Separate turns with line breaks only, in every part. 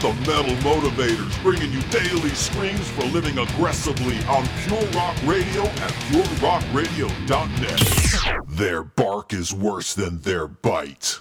got the Metal Motivators bringing you daily screams for living aggressively on Pure Rock Radio at purerockradio.net. Their bark is worse than their bite.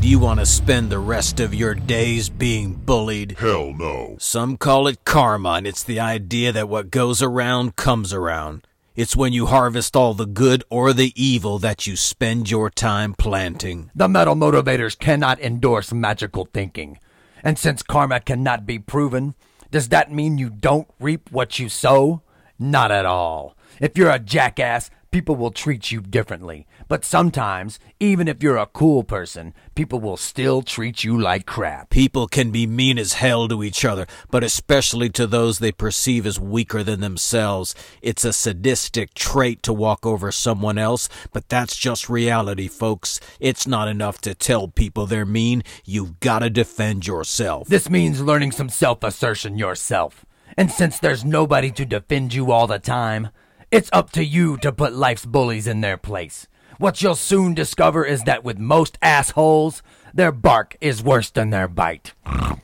Do you want to spend the rest of your days being bullied?
Hell no.
Some call it karma, and it's the idea that what goes around comes around. It's when you harvest all the good or the evil that you spend your time planting.
The metal motivators cannot endorse magical thinking. And since karma cannot be proven, does that mean you don't reap what you sow? Not at all. If you're a jackass, people will treat you differently. But sometimes, even if you're a cool person, people will still treat you like crap.
People can be mean as hell to each other, but especially to those they perceive as weaker than themselves. It's a sadistic trait to walk over someone else, but that's just reality, folks. It's not enough to tell people they're mean. You've gotta defend yourself.
This means learning some self assertion yourself. And since there's nobody to defend you all the time, it's up to you to put life's bullies in their place. What you'll soon discover is that with most assholes, their bark is worse than their bite.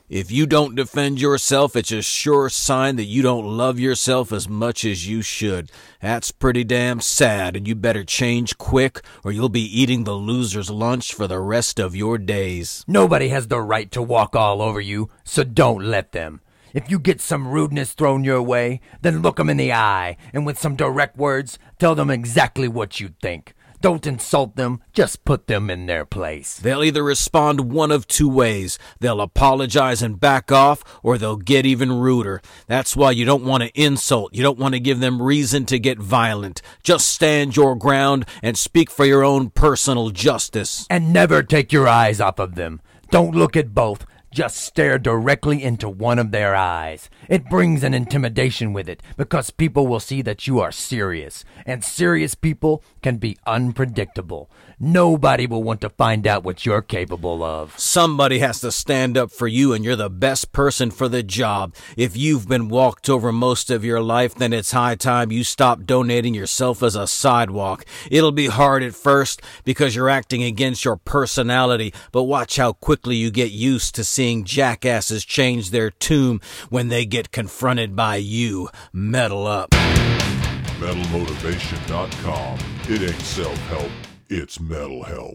If you don't defend yourself, it's a sure sign that you don't love yourself as much as you should. That's pretty damn sad, and you better change quick, or you'll be eating the loser's lunch for the rest of your days.
Nobody has the right to walk all over you, so don't let them. If you get some rudeness thrown your way, then look 'em in the eye, and with some direct words, tell them exactly what you think. Don't insult them, just put them in their place.
They'll either respond one of two ways. They'll apologize and back off, or they'll get even ruder. That's why you don't want to insult. You don't want to give them reason to get violent. Just stand your ground and speak for your own personal justice.
And never take your eyes off of them. Don't look at both. Just stare directly into one of their eyes. It brings an intimidation with it because people will see that you are serious, and serious people can be unpredictable. Nobody will want to find out what you're capable of.
Somebody has to stand up for you, and you're the best person for the job. If you've been walked over most of your life, then it's high time you stop donating yourself as a sidewalk. It'll be hard at first because you're acting against your personality, but watch how quickly you get used to seeing jackasses change their tune when they get confronted by you. Metal up.
MetalMotivation.com. It ain't self help, it's metal help.